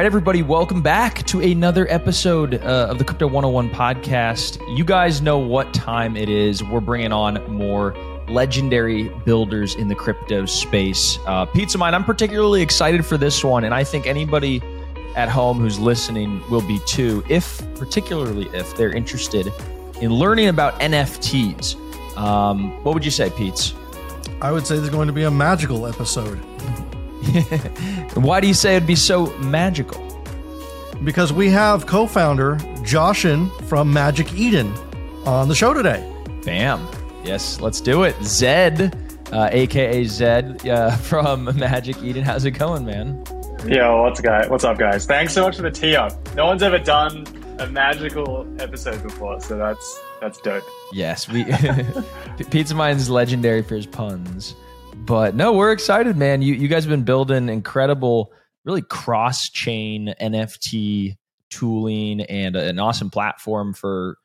right, everybody, welcome back to another episode uh, of the Crypto 101 podcast. You guys know what time it is. We're bringing on more legendary builders in the crypto space. Uh, Pizza Mind, I'm particularly excited for this one, and I think anybody at home who's listening will be too, if particularly if they're interested in learning about NFTs. Um, what would you say, Pete? I would say there's going to be a magical episode. Why do you say it'd be so magical? Because we have co founder Zhuoxun from Magic Eden on the show today. Bam. Yes, let's do it. Zed, uh, aka Zed uh, from Magic Eden. How's it going, man? Yo, what's guy? What's up, guys? Thanks so much for the tee up. No one's ever done a magical episode before, so that's that's dope. Yes, we Pizza Mind's legendary for his puns. But no, we're excited, man. You you guys have been building incredible, really cross chain NFT tooling and an awesome platform for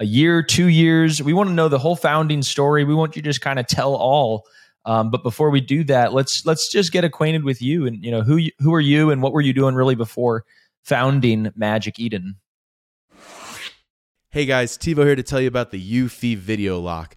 a year, two years. We want to know the whole founding story. We want you to just kind of tell all. Um, but before we do that, let's let's just get acquainted with you and you know who who are you and what were you doing really before founding Magic Eden. Hey guys, Tivo here to tell you about the Eufy Video Lock,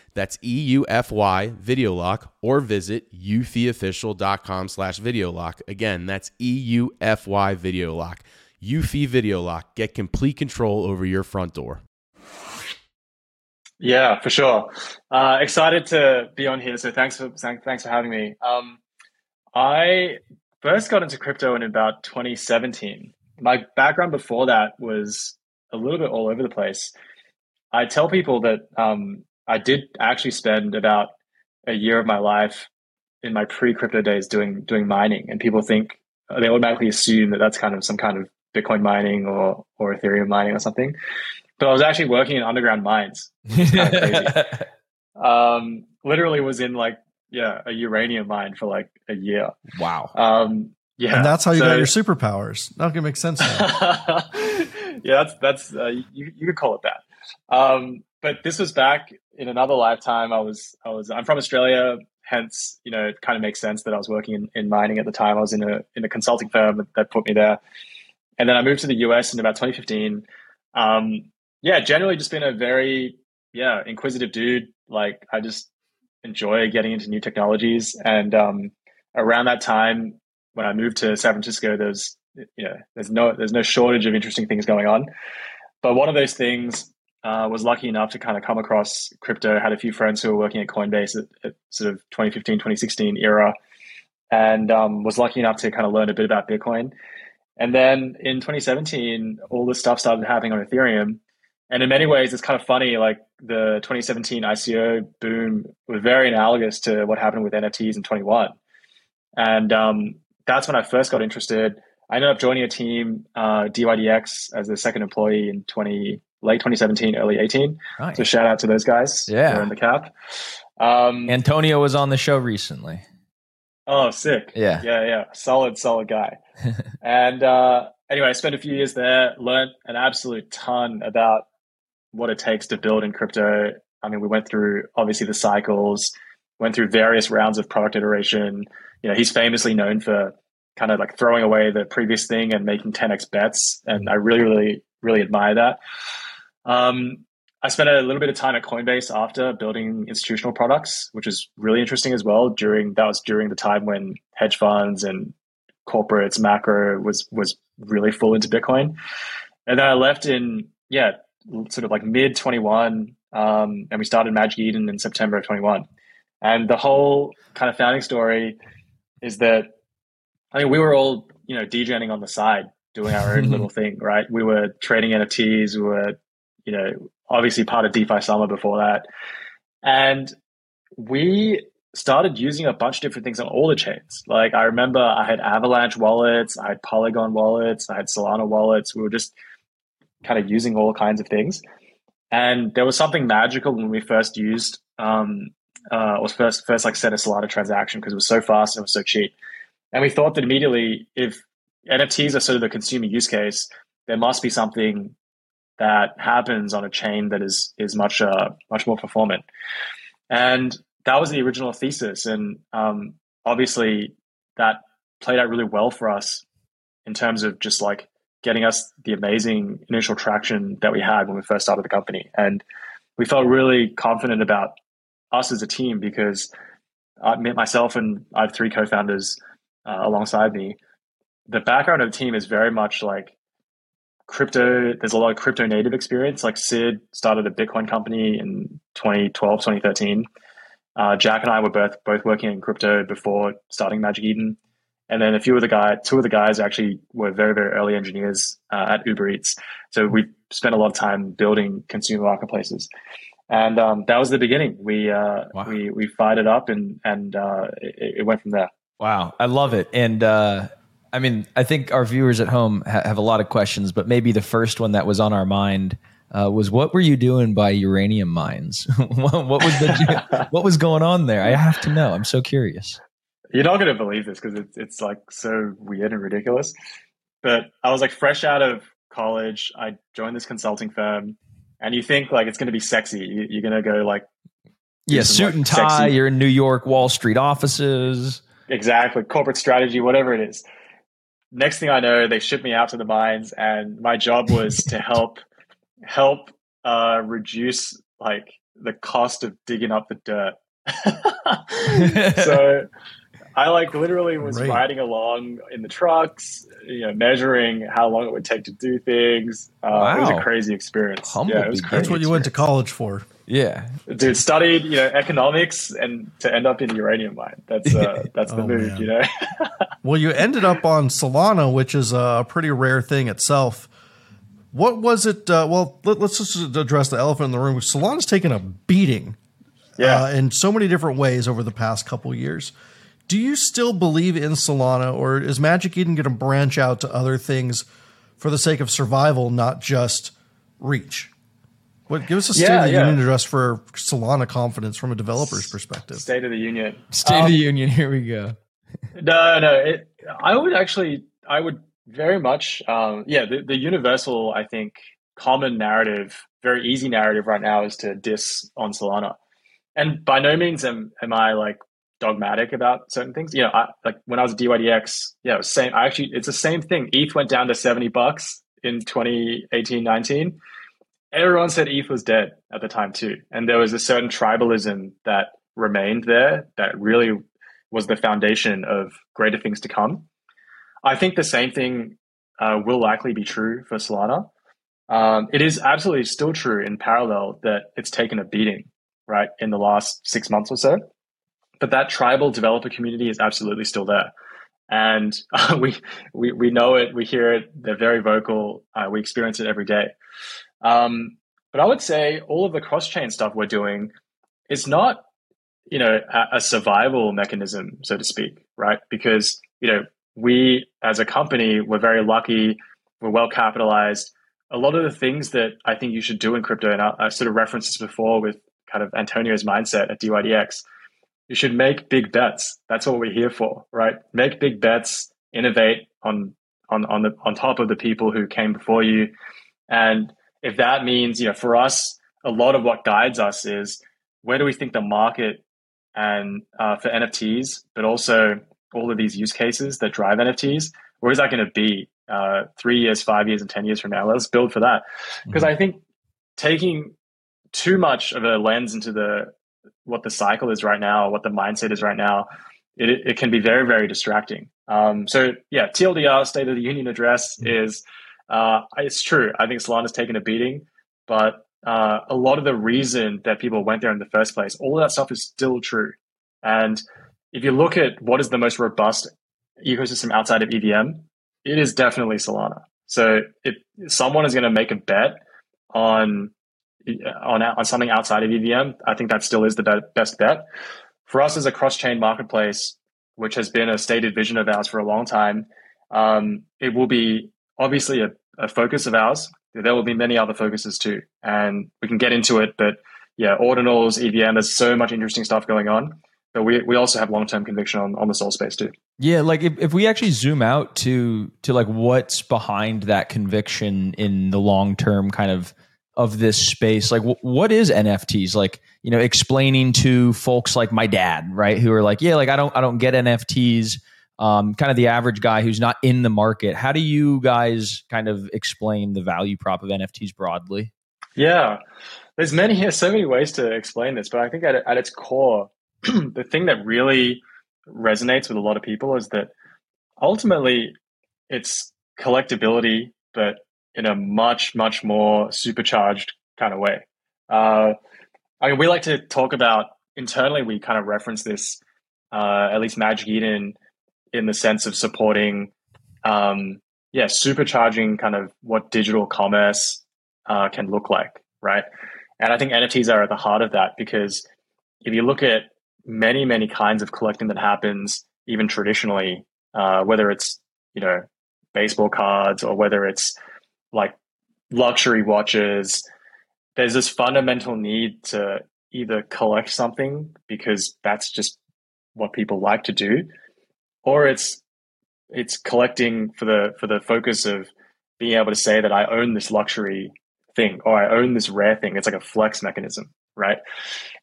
That's E-U-F-Y Video Lock or visit eufyofficial.com slash video lock. Again, that's E-U-F-Y Video Lock. Eufy Video Lock. Get complete control over your front door. Yeah, for sure. Uh, excited to be on here. So thanks for thanks for having me. Um, I first got into crypto in about 2017. My background before that was a little bit all over the place. I tell people that um, I did actually spend about a year of my life in my pre-crypto days doing doing mining, and people think they automatically assume that that's kind of some kind of Bitcoin mining or or Ethereum mining or something. But I was actually working in underground mines. Kind of um, literally was in like yeah a uranium mine for like a year. Wow. Um, yeah, and that's how you so, got your superpowers. That can make sense. yeah, that's that's uh, you you could call it that. Um, but this was back in another lifetime. I was I was I'm from Australia, hence you know it kind of makes sense that I was working in, in mining at the time. I was in a in a consulting firm that put me there, and then I moved to the US in about 2015. Um, yeah, generally just been a very yeah inquisitive dude. Like I just enjoy getting into new technologies, and um, around that time when I moved to San Francisco, there's you know there's no there's no shortage of interesting things going on. But one of those things uh, was lucky enough to kind of come across crypto. Had a few friends who were working at Coinbase at, at sort of 2015, 2016 era, and um, was lucky enough to kind of learn a bit about Bitcoin. And then in 2017, all this stuff started happening on Ethereum. And in many ways, it's kind of funny. Like the 2017 ICO boom was very analogous to what happened with NFTs in 21. And um, that's when I first got interested. I ended up joining a team, uh, DYDX, as the second employee in 20 late 2017, early 18. Nice. So shout out to those guys. Yeah, in the cap. Um, Antonio was on the show recently. Oh, sick. Yeah, yeah, yeah. Solid, solid guy. and uh, anyway, I spent a few years there, learned an absolute ton about what it takes to build in crypto. I mean, we went through obviously the cycles, went through various rounds of product iteration, you know, he's famously known for kind of like throwing away the previous thing and making 10x bets. And I really, really, really admire that. Um, I spent a little bit of time at Coinbase after building institutional products, which is really interesting as well. During that was during the time when hedge funds and corporates macro was was really full into Bitcoin, and then I left in yeah sort of like mid twenty one, um, and we started Magic Eden in September of twenty one, and the whole kind of founding story is that I mean we were all you know DJing on the side doing our own little thing, right? We were trading NFTs, we were you know obviously part of DeFi Summer before that. And we started using a bunch of different things on all the chains. Like I remember I had Avalanche wallets, I had Polygon wallets, I had Solana wallets. We were just kind of using all kinds of things. And there was something magical when we first used um uh was first first like set a Solana transaction because it was so fast and it was so cheap. And we thought that immediately if NFTs are sort of the consumer use case, there must be something that happens on a chain that is is much uh, much more performant. And that was the original thesis, and um, obviously that played out really well for us in terms of just like getting us the amazing initial traction that we had when we first started the company. And we felt really confident about us as a team because I met myself and I have three co-founders uh, alongside me. The background of the team is very much like crypto there's a lot of crypto native experience. Like sid started a bitcoin company in 2012 2013 uh, jack and i were both both working in crypto before starting magic eden. And then a few of the guys two of the guys actually were very very early engineers uh, at uber eats. So we spent a lot of time building consumer marketplaces. And um, that was the beginning. We uh, wow. we we fired it up and and uh, it, it, went from there. Wow. I love it. And uh, I mean, I think our viewers at home ha- have a lot of questions, but maybe the first one that was on our mind uh, was what were you doing by uranium mines? what, was the what was going on there? I have to know. I'm so curious. You're not going to believe this because it's it's like so weird and ridiculous. But I was like fresh out of college. I joined this consulting firm, and you think like it's going to be sexy. You, are going to go like yeah, suit like, and tie. Sexy. You're in New York Wall Street offices. Exactly, corporate strategy, whatever it is next thing I know, they shipped me out to the mines, and my job was to help help uh, reduce like the cost of digging up the dirt. so I like literally was Great. riding along in the trucks, you know, measuring how long it would take to do things. Uh, wow. It was a crazy experience. Humble yeah, it was crazy That's what you experience. went to college for. Yeah, dude, studied you know economics and to end up in a uranium mine. That's uh, that's the oh, move, man. you know. well, you ended up on Solana, which is a pretty rare thing itself. What was it? Uh, well, let, us just address the elephant in the room. Solana's taken a beating, yeah, uh, in so many different ways over the past couple years. Do you still believe in Solana, or is Magic Eden going to branch out to other things for the sake of survival, not just reach? What give us a State yeah, of the yeah. Union address for Solana confidence from a developer's perspective? State of the Union. State um, of the um, Union. Here we go. no, no. It, I would actually. I would very much. Um, yeah, the, the universal. I think common narrative, very easy narrative right now is to diss on Solana, and by no means am am I like dogmatic about certain things. You know, I, like when I was at DYDX, yeah, it was same. I actually, it's the same thing. ETH went down to seventy bucks in 2018, 19 everyone said ETH was dead at the time too, and there was a certain tribalism that remained there that really was the foundation of greater things to come. I think the same thing uh, will likely be true for Solana. Um, it is absolutely still true in parallel that it's taken a beating, right, in the last six months or so. But that tribal developer community is absolutely still there. And uh, we, we, we know it, we hear it, they're very vocal, uh, we experience it every day. Um, but I would say all of the cross chain stuff we're doing is not, you know, a, a, survival mechanism, so to speak, right? Because, you know, we as a company, we're very lucky, we're well capitalized. A lot of the things that I think you should do in crypto, and I, I sort of referenced this before with kind of Antonio's mindset at DYDX, you should make big bets. That's what we're here for, right? Make big bets, innovate on on on the on top of the people who came before you, and if that means, you know, for us, a lot of what guides us is where do we think the market and uh, for NFTs, but also all of these use cases that drive NFTs, where is that going to be uh, three years, five years, and 10 years from now? Let's build for that. Because mm-hmm. I think taking too much of a lens into the what the cycle is right now, what the mindset is right now, it, it can be very, very distracting. Um, so yeah, TLDR, State of the Union address is, uh, it's true. I think Solana's taken a beating, but uh, a lot of the reason that people went there in the first place, all of that stuff is still true. And if you look at what is the most robust ecosystem outside of EVM, it is definitely Solana. So if someone is going to make a bet on on on something outside of EVM, I think that still is the best bet. For us as a cross chain marketplace, which has been a stated vision of ours for a long time, um, it will be obviously a, a focus of ours. There will be many other focuses too, and we can get into it. But yeah, ordinals, EVM, there's so much interesting stuff going on but we we also have long term conviction on, on the Sol space too. Yeah, like if, if we actually zoom out to to like what's behind that conviction in the long term kind of of this space? Like w- what is nfts like you know explaining to folks like my dad right? Who are like yeah like i don't i don't get nfts um, kind of the average guy who's not in the market. How do you guys kind of explain the value prop of nfts broadly? Yeah. There's many so many ways to explain this but i think at, at its core the thing that really resonates with a lot of people is that ultimately it's collectability, but in a much, much more supercharged kind of way. Uh, I mean, we like to talk about internally, we kind of reference this, uh, at least Magic Eden, in the sense of supporting, um, yeah, supercharging kind of what digital commerce uh, can look like, right? And I think NFTs are at the heart of that because if you look at many, many kinds of collecting that happens even traditionally, uh, whether it's, you know, baseball cards or whether it's like luxury watches. There's this fundamental need to either collect something because that's just what people like to do, or it's it's collecting for the for the focus of being able to say that I own this luxury thing or I own this rare thing. It's like a flex mechanism, right?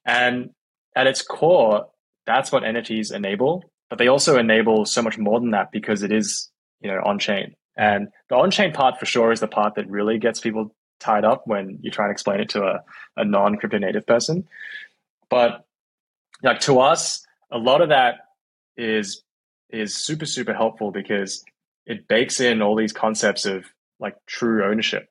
And at its core, that's what NFTs enable. But they also enable so much more than that because it is, you know, on chain. And the on chain part for sure is the part that really gets people tied up when you try and explain it to a, a non crypto native person. But like to us, a lot of that is is super, super helpful because it bakes in all these concepts of like true ownership.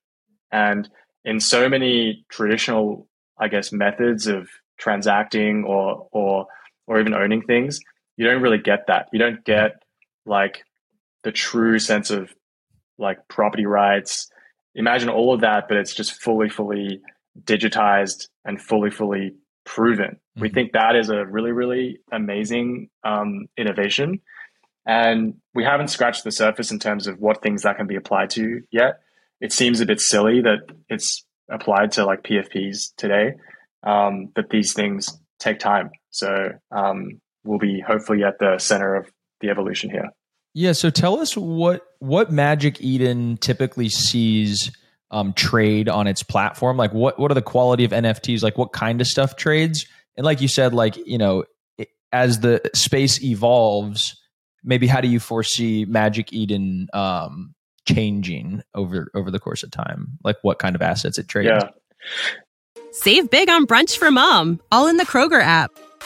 And in so many traditional, I guess, methods of transacting or or or even owning things, you don't really get that. You don't get like the true sense of like property rights. Imagine all of that, but it's just fully, fully digitized and fully, fully proven. Mm-hmm. We think that is a really, really amazing um, innovation. And we haven't scratched the surface in terms of what things that can be applied to yet. It seems a bit silly that it's applied to like PFPs today um, but these things take time. So um, we'll be hopefully at the center of the evolution here. Yeah. So tell us what what Magic Eden typically sees um, trade on its platform. Like what what are the quality of NFTs? Like what kind of stuff trades? And like you said, like you know, it, as the space evolves, maybe how do you foresee Magic Eden um, changing over over the course of time? Like what kind of assets it trades? Yeah. Save big on brunch for mom, all in the Kroger app.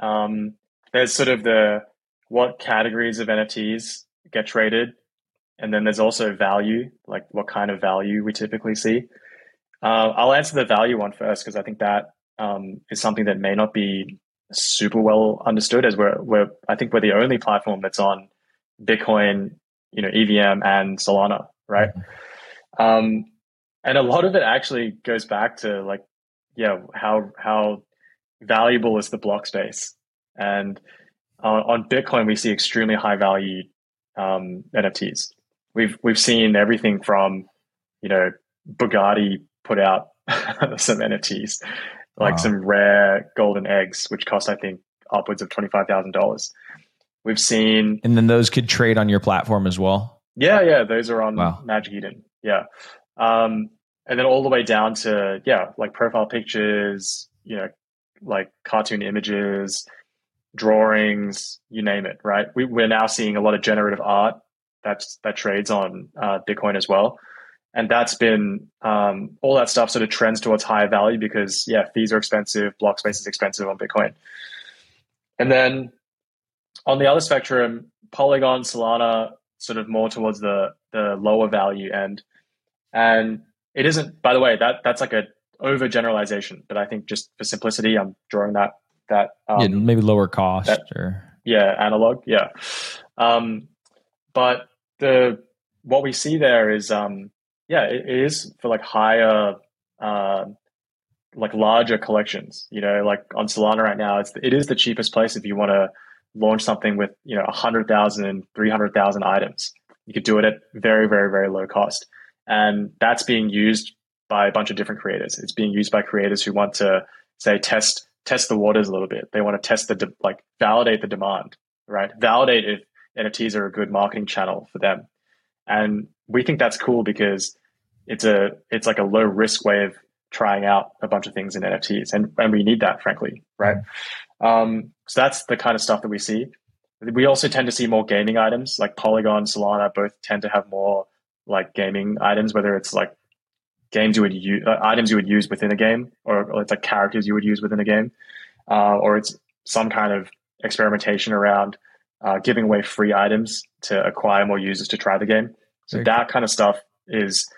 Um, there's sort of the what categories of NFTs get traded, and then there's also value, like what kind of value we typically see. Uh, I'll answer the value one first because I think that um, is something that may not be super well understood. As we're, we're, I think we're the only platform that's on Bitcoin, you know, EVM and Solana, right? Mm-hmm. Um, and a lot of it actually goes back to like yeah, how how valuable is the block space? And on, on Bitcoin, we see extremely high value um, NFTs. We've we've seen everything from, you know, Bugatti put out some NFTs, like wow. some rare golden eggs, which cost I think upwards of twenty five thousand dollars. We've seen, and then those could trade on your platform as well. Yeah, yeah, those are on wow. Magic Eden. Yeah, um, and then all the way down to yeah, like profile pictures, you know, like cartoon images, drawings, you name it, right? We, we're now seeing a lot of generative art that's that trades on uh, Bitcoin as well, and that's been um, all that stuff sort of trends towards higher value because yeah, fees are expensive, block space is expensive on Bitcoin, and then on the other spectrum, Polygon, Solana, sort of more towards the the lower value end, and it isn't. By the way, that that's like a overgeneralization, but I think just for simplicity, I'm drawing that that um, yeah, maybe lower cost that, or yeah, analog, yeah. Um, but the what we see there is um, yeah, it, it is for like higher uh, like larger collections. You know, like on Solana right now, it's it is the cheapest place if you want to launch something with you know 100,000 300,000 items. You could do it at very very very low cost, and that's being used by a bunch of different creators. It's being used by creators who want to say test test the waters a little bit. They want to test the de- like validate the demand, right? Validate if NFTs are a good marketing channel for them. And we think that's cool because it's a it's like a low risk way of trying out a bunch of things in NFTs, and and we need that, frankly, right? Um, so that's the kind of stuff that we see. We also tend to see more gaming items, like Polygon, Solana, both tend to have more like gaming items, whether it's like games you would use, uh, items you would use within a game, or, or, it's like characters you would use within a game, uh, or it's some kind of experimentation around uh, giving away free items to acquire more users to try the game. So Very that kind of stuff is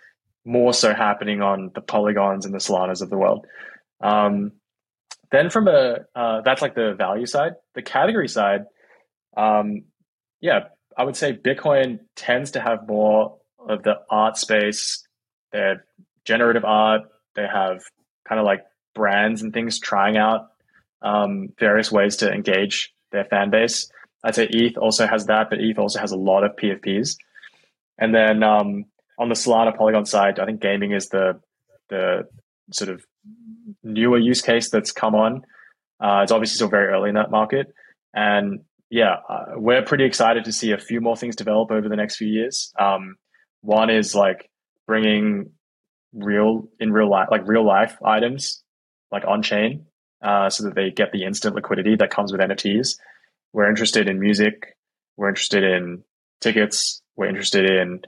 more so happening on the polygons and the Solanas of the world. Um, then from a uh, that's like the value side, the category side. Um, yeah, I would say Bitcoin tends to have more of the art space. Have generative art. They have kind of like brands and things trying out um, various ways to engage their fan base. I'd say ETH also has that, but ETH also has a lot of PFPs. And then um, on the Solana Polygon side, I think gaming is the the sort of newer use case that's come on. Uh, it's obviously still very early in that market, and yeah, uh, we're pretty excited to see a few more things develop over the next few years. Um, one is like bringing real in real life, like real life items, like on chain, uh, so that they get the instant liquidity that comes with NFTs. We're interested in music. We're interested in tickets. We're interested in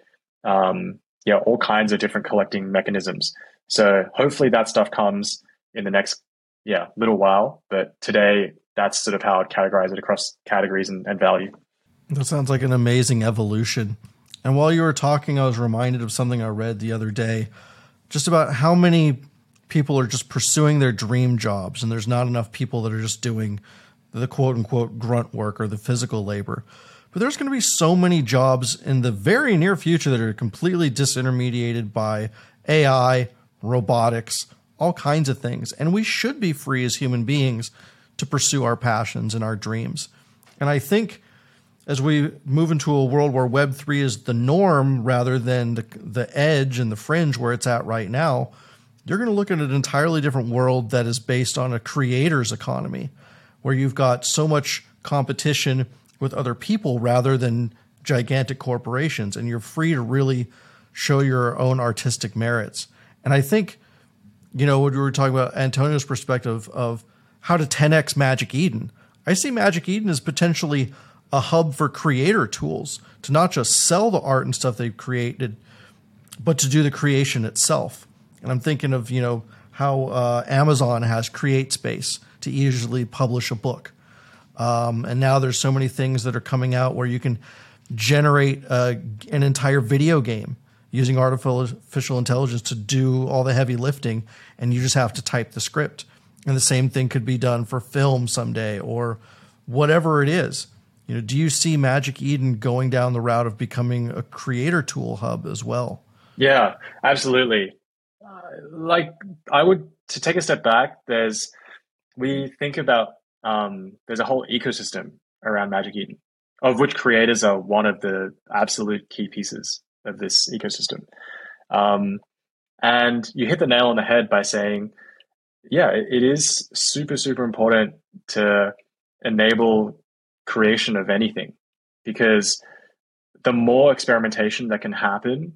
um, yeah all kinds of different collecting mechanisms. So hopefully that stuff comes in the next yeah little while. But today that's sort of how I'd categorize it across categories and, and value. That sounds like an amazing evolution. And while you were talking, I was reminded of something I read the other day just about how many people are just pursuing their dream jobs and there's not enough people that are just doing the quote unquote grunt work or the physical labor. But there's going to be so many jobs in the very near future that are completely disintermediated by AI, robotics, all kinds of things. And we should be free as human beings to pursue our passions and our dreams. And I think as we move into a world where Web three is the norm rather than the the edge and the fringe where it's at right now, you're going to look at an entirely different world that is based on a creator's economy, where you've got so much competition with other people rather than gigantic corporations, and you're free to really show your own artistic merits. And I think, you know, when we were talking about Antonio's perspective of how to 10x Magic Eden, I see Magic Eden as potentially a hub for creator tools to not just sell the art and stuff they've created, but to do the creation itself. And I'm thinking of you know how uh, Amazon has Create Space to easily publish a book, um, and now there's so many things that are coming out where you can generate uh, an entire video game using artificial intelligence to do all the heavy lifting, and you just have to type the script. And the same thing could be done for film someday or whatever it is. You know, do you see Magic Eden going down the route of becoming a creator tool hub as well? Yeah, absolutely. Uh, like I would to take a step back. There's we think about um, there's a whole ecosystem around Magic Eden, of which creators are one of the absolute key pieces of this ecosystem. Um, and you hit the nail on the head by saying, yeah, it, it is super, super important to enable creation of anything because the more experimentation that can happen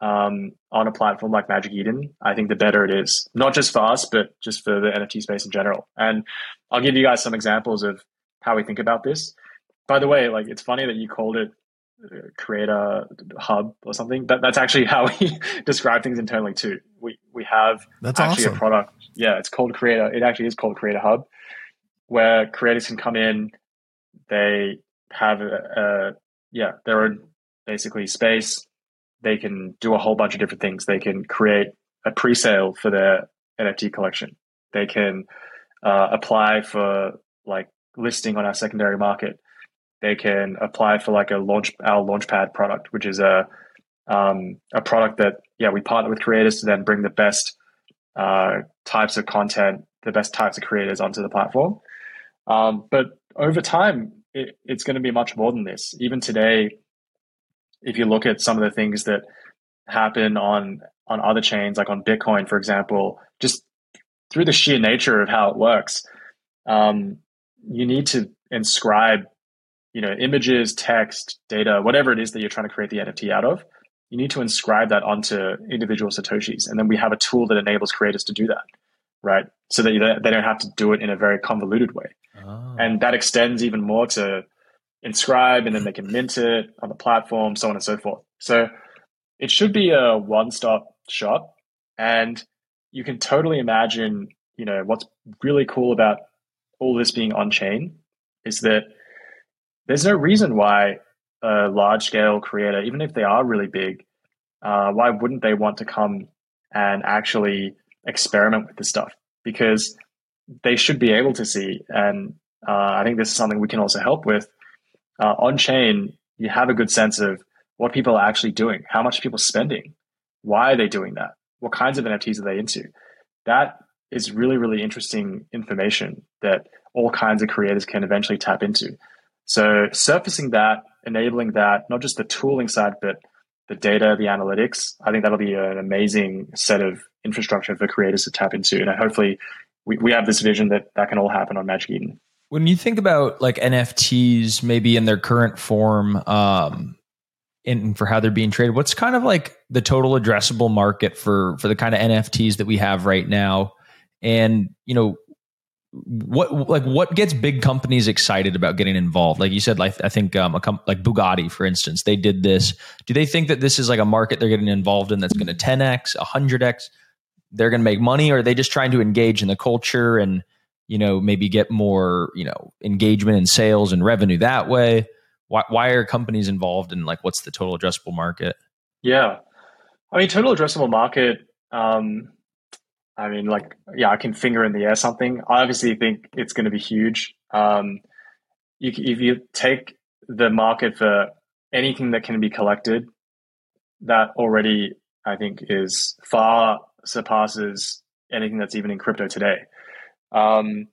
um, on a platform like Magic Eden, I think the better it is, not just for us, but just for the NFT space in general. And I'll give you guys some examples of how we think about this. By the way, like it's funny that you called it uh, creator hub or something. That, that's actually how we describe things internally too. We we have that's actually awesome. a product. Yeah, it's called Creator. It actually is called Creator Hub, where creators can come in. They have a, a yeah their own basically space. They can do a whole bunch of different things. They can create a pre-sale for their NFT collection. They can uh, apply for like listing on our secondary market. They can apply for like a launch our launchpad product, which is a um, a product that yeah we partner with creators to then bring the best uh, types of content, the best types of creators onto the platform. Um, but over time, it, it's going to be much more than this. Even today, if you look at some of the things that happen on on other chains, like on Bitcoin, for example, just through the sheer nature of how it works, um, you need to inscribe, you know, images, text, data, whatever it is that you're trying to create the NFT out of. You need to inscribe that onto individual satoshis, and then we have a tool that enables creators to do that, right? So that they don't have to do it in a very convoluted way, oh. and that extends even more to inscribe, and then they can mint it on the platform, so on and so forth. So it should be a one-stop shop, and you can totally imagine, you know, what's really cool about all this being on chain is that there's no reason why a large scale creator, even if they are really big, uh, why wouldn't they want to come and actually experiment with this stuff? Because they should be able to see. And uh, I think this is something we can also help with. Uh, on chain, you have a good sense of what people are actually doing, how much people are spending, why are they doing that, what kinds of NFTs are they into. That is really, really interesting information that all kinds of creators can eventually tap into. So surfacing that, enabling that, not just the tooling side, but the data, the analytics, I think that'll be an amazing set of infrastructure for creators to tap into. And hopefully we, we have this vision that that can all happen on Magic Eden. When you think about like NFTs, maybe in their current form, um, and for how they're being traded, what's kind of like the total addressable market for for the kind of NFTs that we have right now? and you know what like what gets big companies excited about getting involved like you said like i think um a like bugatti for instance they did this do they think that this is like a market they're getting involved in that's going to 10x 100x they're going to make money or are they just trying to engage in the culture and you know maybe get more you know engagement and sales and revenue that way why, why are companies involved in like what's the total addressable market yeah i mean total addressable market um I mean, like, yeah, I can finger in the air something. I obviously think it's going to be huge. Um, you, if you take the market for anything that can be collected, that already, I think, is far surpasses anything that's even in crypto today. Um,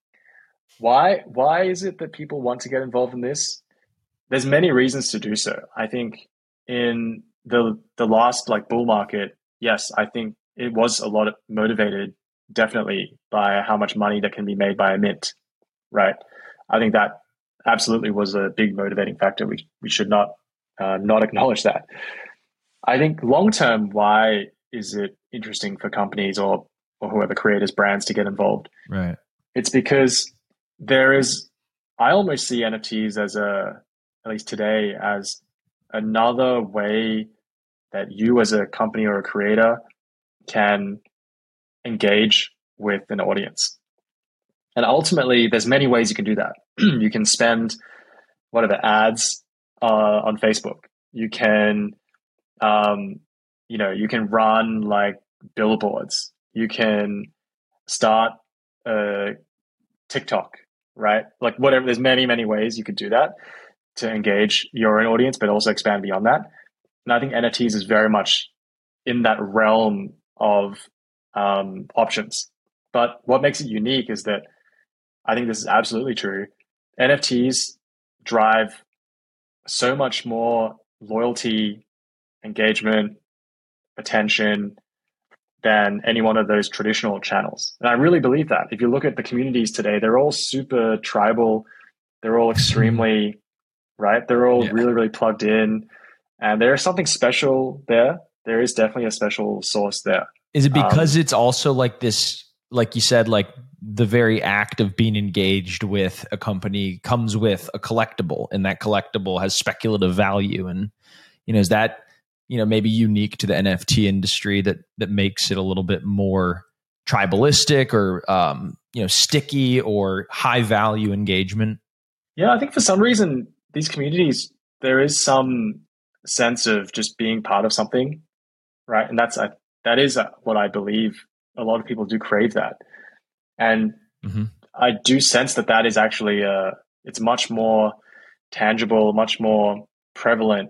why? Why is it that people want to get involved in this? There's many reasons to do so. I think in the the last like bull market, yes, I think it was a lot of motivated definitely by how much money that can be made by a mint, right? I think that absolutely was a big motivating factor. We we should not uh, not acknowledge that. I think long term, why is it interesting for companies or or whoever creators brands to get involved? Right. It's because there is. I almost see NFTs as a at least today as another way that you as a company or a creator can engage with an audience. And ultimately, there's many ways you can do that. you can spend whatever ads uh, on Facebook. You can, um, you know, you can run like billboards. You can start a TikTok, right? Like whatever. There's many, many ways you could do that to engage your own audience, but also expand beyond that. And I think NFTs is very much in that realm of um, options. But what makes it unique is that I think this is absolutely true. NFTs drive so much more loyalty, engagement, attention than any one of those traditional channels. And I really believe that. If you look at the communities today, they're all super tribal. They're all extremely, right? They're all yeah. really, really plugged in. And there's something special there. There is definitely a special source there. Is it because um, it's also like this, like you said, like the very act of being engaged with a company comes with a collectible, and that collectible has speculative value? And, you know, is that you know maybe unique to the NFT industry that that makes it a little bit more tribalistic or um, you know sticky or high value engagement? Yeah, I think for some reason these communities there is some sense of just being part of something, right? And that's that is what I believe. A lot of people do crave that, and mm-hmm. I do sense that that is actually uh, it's much more tangible, much more prevalent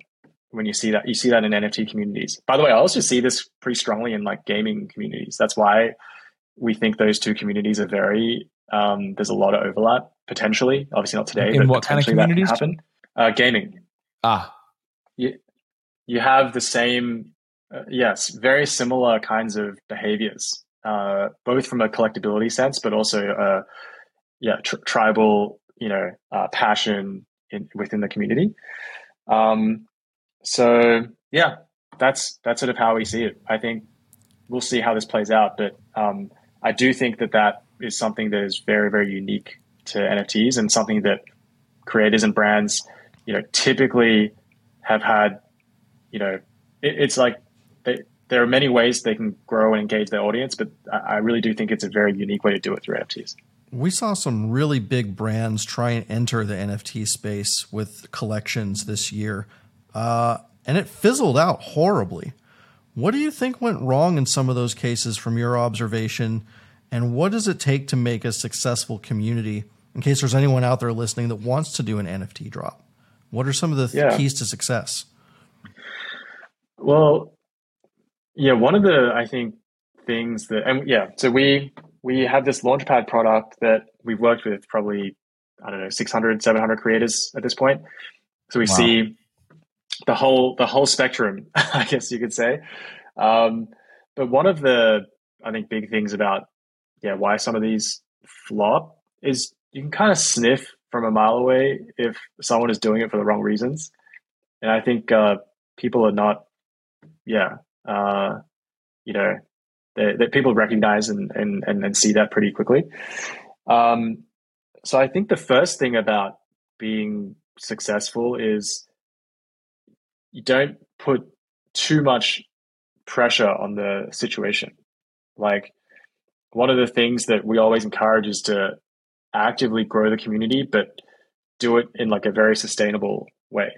when you see that you see that in NFT communities. By the way, I also see this pretty strongly in like gaming communities. That's why we think those two communities are very um, there's a lot of overlap potentially. Obviously not today, in but what kind of communities? That happen. Uh, gaming. Ah, you you have the same uh, yes, very similar kinds of behaviors, uh, both from a collectability sense, but also uh, yeah, tr- tribal you know uh, passion in, within the community. Um, so yeah, that's that's sort of how we see it. I think we'll see how this plays out, but um, I do think that that is something that is very very unique to NFTs and something that creators and brands, you know, typically have had. You know, it, it's like they, there are many ways they can grow and engage their audience, but I, I really do think it's a very unique way to do it through NFTs. We saw some really big brands try and enter the NFT space with collections this year uh, and it fizzled out horribly. What do you think went wrong in some of those cases from your observation? And what does it take to make a successful community? In case there's anyone out there listening that wants to do an NFT drop, what are some of the th- yeah. keys to success? Well, yeah, one of the I think things that and yeah, so we we have this launchpad product that we've worked with probably I don't know 600 700 creators at this point. So we wow. see the whole the whole spectrum, I guess you could say. Um, but one of the I think big things about yeah why some of these flop is you can kind of sniff from a mile away if someone is doing it for the wrong reasons, and I think uh, people are not yeah uh, you know that people recognize and, and and and see that pretty quickly. Um, so I think the first thing about being successful is you don't put too much pressure on the situation. Like one of the things that we always encourage is to actively grow the community, but do it in like a very sustainable way.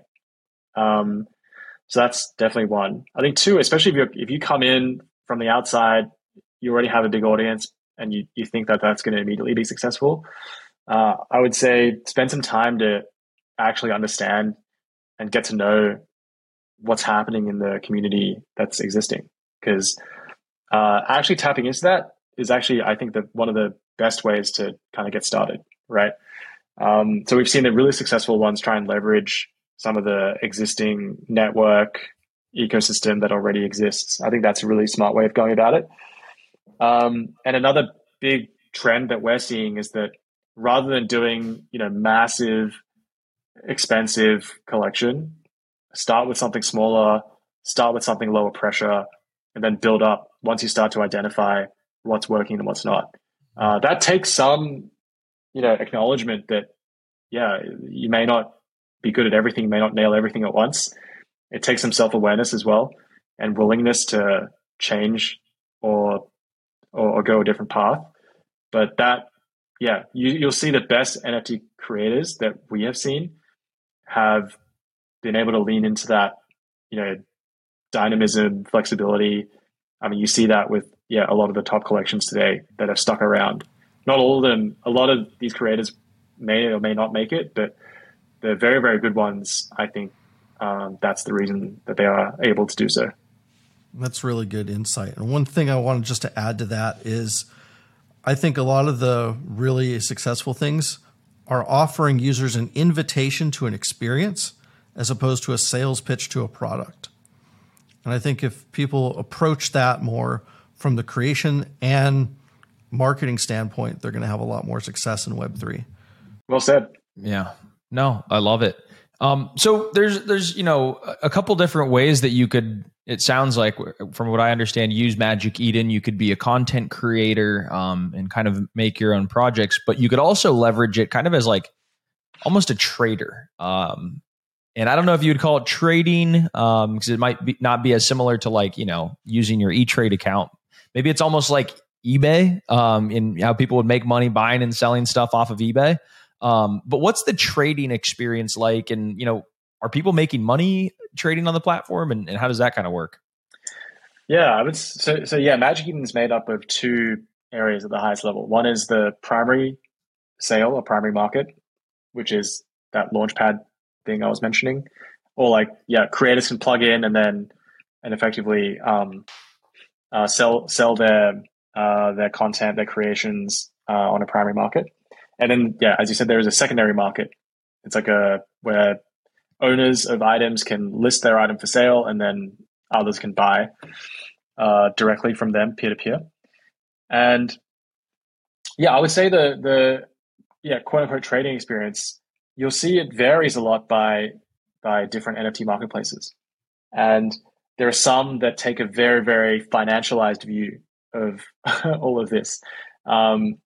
Um, so that's definitely one. I think two, especially if you if you come in from the outside, you already have a big audience, and you you think that that's going to immediately be successful. Uh, I would say spend some time to actually understand and get to know what's happening in the community that's existing. Because uh, actually tapping into that is actually, I think, that one of the best ways to kind of get started, right? Um, so we've seen the really successful ones try and leverage some of the existing network ecosystem that already exists. I think that's a really smart way of going about it. Um, and another big trend that we're seeing is that rather than doing, you know, massive, expensive collection, start with something smaller, start with something lower pressure, and then build up once you start to identify what's working and what's not. Uh, that takes some, you know, acknowledgement that, yeah, you may not be good at everything, you may not nail everything at once. It takes some self awareness as well and willingness to change or, or, or go a different path. But that, yeah, you, you'll see the best NFT creators that we have seen have been able to lean into that, you know, dynamism, flexibility. I mean, you see that with yeah a lot of the top collections today that have stuck around. Not all of them. A lot of these creators may or may not make it, but the very very good ones, I think, um, that's the reason that they are able to do so. That's really good insight. And one thing I wanted just to add to that is, I think a lot of the really successful things are offering users an invitation to an experience as opposed to a sales pitch to a product. And I think if people approach that more from the creation and marketing standpoint, they're going to have a lot more success in Web3. Well said. Yeah. No, I love it. Um, so there's there's you know a couple different ways that you could. It sounds like, from what I understand, use Magic Eden. You could be a content creator um, and kind of make your own projects, but you could also leverage it kind of as like almost a trader. Um, and I don't know if you would call it trading because um, it might be, not be as similar to like you know using your E Trade account. Maybe it's almost like eBay um, in how people would make money buying and selling stuff off of eBay. Um, but what's the trading experience like? And you know, are people making money trading on the platform, and, and how does that kind of work? Yeah, would. So, so yeah, Magic Eden is made up of two areas at the highest level. One is the primary sale or primary market, which is that launchpad thing I was mentioning, or like yeah, creators can plug in and then and effectively um, uh, sell sell their uh, their content, their creations uh, on a primary market. And then, yeah, as you said, there is a secondary market. It's like a where owners of items can list their item for sale, and then others can buy uh, directly from them, peer to peer. And yeah, I would say the the yeah quote unquote trading experience. You'll see it varies a lot by by different NFT marketplaces, and there are some that take a very very financialized view of all of this. Um,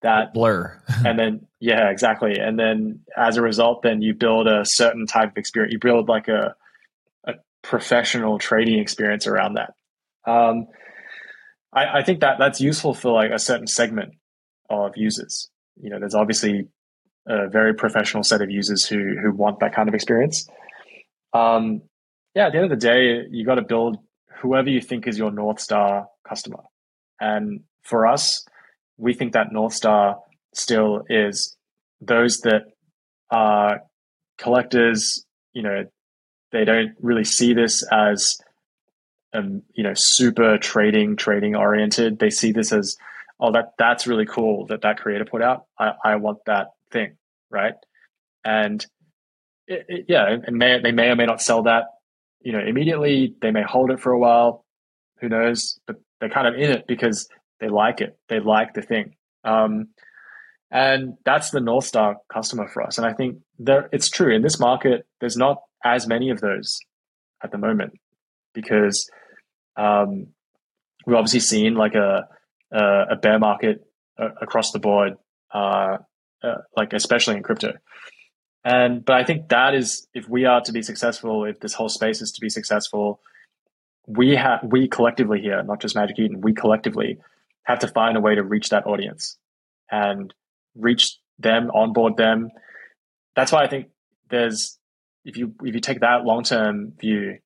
that Blur. and then yeah exactly. And then as a result then you build a certain type of experience. You build like a, a professional trading experience around that. Um, I, I think that that's useful for like a certain segment of users. You know there's obviously a very professional set of users who who want that kind of experience um, yeah at the end of the day you got to build whoever you think is your north star customer and for us we think that North Star still is those that are collectors, you know, they don't really see this as um, you know, super trading, trading oriented. They see this as, oh, that that's really cool that that creator put out. I, I want that thing, right? And it, it, yeah, and may, they may or may not sell that, you know, immediately. They may hold it for a while. Who knows? But they're kind of in it because they like it. They like the thing. Um, and that's the North Star customer for us. And I think there, it's true in this market, there's not as many of those at the moment because um, we've obviously seen like a, a, a bear market uh, across the board, uh, uh, like especially in crypto. And but I think that is if we are to be successful, if this whole space is to be successful, we have we collectively here, not just Magic Eden, we collectively have to find a way to reach that audience and reach them, onboard them. That's why I think there's if you if you take that long term view,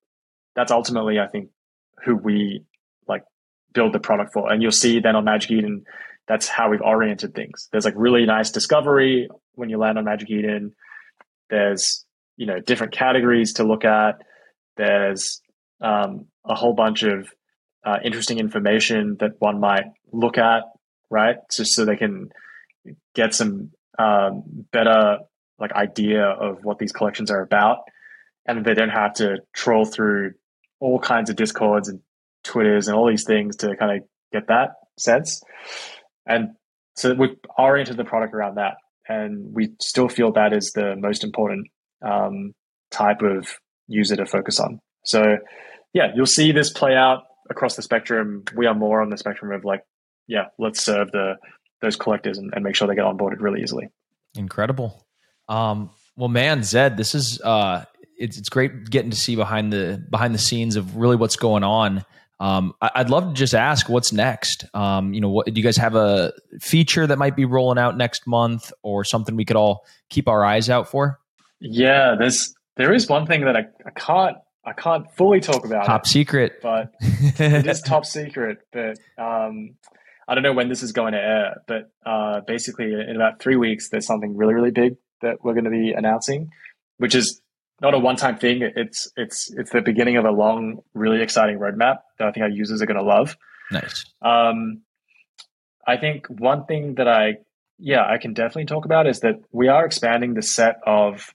that's ultimately I think who we like build the product for. And you'll see then on Magic Eden, that's how we've oriented things. There's like really nice discovery when you land on Magic Eden. There's you know different categories to look at. There's um, a whole bunch of uh, interesting information that one might look at, right? Just so they can get some um, better like idea of what these collections are about, and they don't have to troll through all kinds of discords and twitters and all these things to kind of get that sense. And so we've oriented the product around that, and we still feel that is the most important um, type of user to focus on. So, yeah, you'll see this play out across the spectrum. We are more on the spectrum of like, yeah, let's serve the those collectors and, and make sure they get onboarded really easily. Incredible. Um, well, man, Zed, this is uh, it's it's great getting to see behind the behind the scenes of really what's going on. Um, I, would love to just ask what's next. Um, you know, what do you guys have a feature that might be rolling out next month, or something we could all keep our eyes out for? Yeah, there's there is one thing that I, I can't I can't fully talk about top it, secret, but it is top secret. But um, I don't know when this is going to air. But uh, basically, in about three weeks, there's something really, really big that we're going to be announcing, which is not a one-time thing. It's it's it's the beginning of a long, really exciting roadmap that I think our users are going to love. Nice. Um, I think one thing that I yeah, I can definitely talk about is that we are expanding the set of,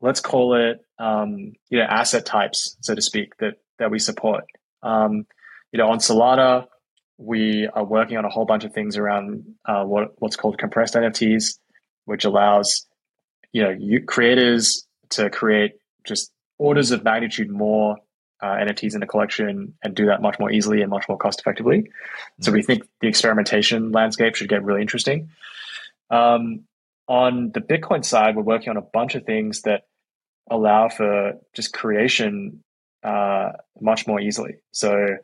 let's call it, um, you know, asset types, so to speak, that that we support. Um, you know, on Solana, we are working on a whole bunch of things around uh, what what's called compressed NFTs, which allows you know you creators to create just orders of magnitude more uh, NFTs in a collection and do that much more easily and much more cost effectively. Mm-hmm. So we think the experimentation landscape should get really interesting. Um, on the Bitcoin side, we're working on a bunch of things that allow for just creation uh, much more easily. So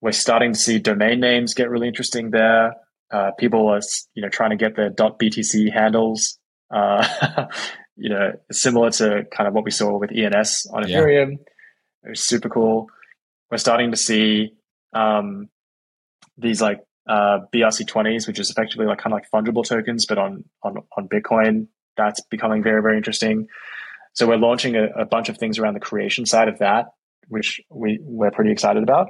we're starting to see domain names get really interesting there. Uh, people are you know trying to get their .btc handles. Uh, you know, similar to kind of what we saw with ENS on Ethereum. Yeah. It was super cool. We're starting to see um, these like uh, BRC20s, which is effectively like kind of like fungible tokens, but on on on Bitcoin. That's becoming very very interesting. So we're launching a, a bunch of things around the creation side of that, which we we're pretty excited about.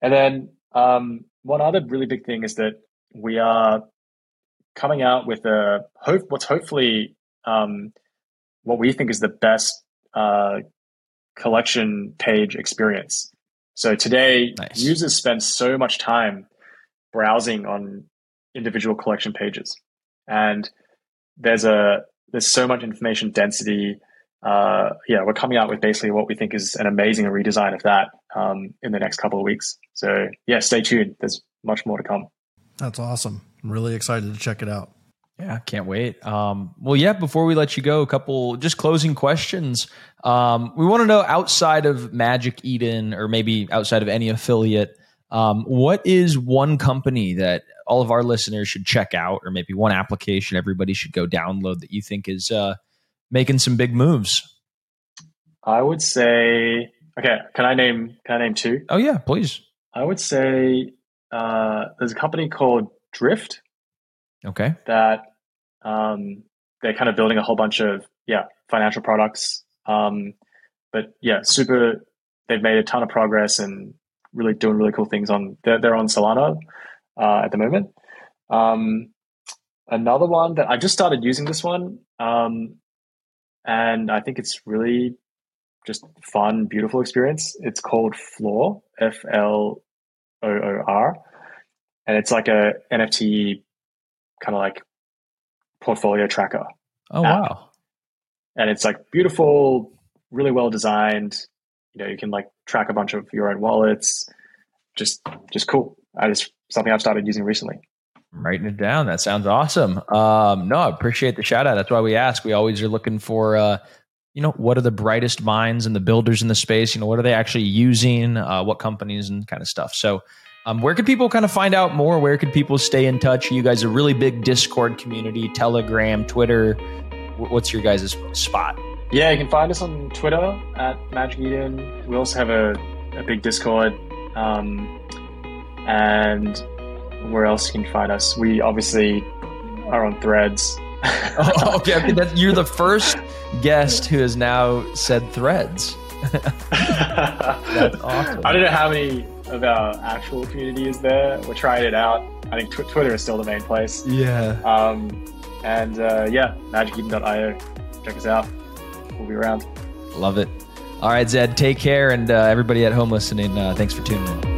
And then um, one other really big thing is that we are coming out with a hope what's hopefully um, what we think is the best uh, collection page experience. So today, nice. users spend so much time browsing on individual collection pages, and there's a there's so much information density. Uh, yeah, we're coming out with basically what we think is an amazing redesign of that um, in the next couple of weeks. So yeah, stay tuned. There's much more to come. That's awesome. I'm really excited to check it out. Yeah, can't wait. Um, well, yeah, before we let you go, a couple just closing questions. Um, we want to know outside of Magic Eden or maybe outside of any affiliate, um, what is one company that all of our listeners should check out, or maybe one application everybody should go download that you think is uh, making some big moves? I would say, okay, can I name can I name two? Oh yeah, please. I would say uh, there's a company called Drift. Okay. That um, they're kind of building a whole bunch of yeah financial products. Um, but yeah, super. They've made a ton of progress and really doing really cool things on. They're, they're on Solana uh, at the moment. Um, another one that I just started using this one, um, and I think it's really just fun, beautiful experience. It's called Floor, F L O O R, and it's like a NFT kind of like portfolio tracker. Oh app. wow! And it's like beautiful, really well designed. You know, you can like track a bunch of your own wallets. Just, just cool. I just something I've started using recently. I'm writing it down. That sounds awesome. Um, no, I appreciate the shout out. That's why we ask. We always are looking for, uh, you know, what are the brightest minds and the builders in the space? You know, what are they actually using? Uh, what companies and kind of stuff. So um, where could people kind of find out more? Where could people stay in touch? You guys are a really big Discord community, Telegram, Twitter. What's your guys' spot? Yeah, you can find us on Twitter at Magic Eden. We also have a, a big Discord. Um, and where else you can find us? We obviously are on threads. oh, okay, I mean, you're the first guest who has now said threads. That's awesome. I don't know how many of our actual community is there. We're trying it out. I think tw- Twitter is still the main place. Yeah. Um, and uh, yeah, magiceden.io. Check us out. We'll be around. Love it. All right, Zed, take care. And uh, everybody at home listening, uh, thanks for tuning in.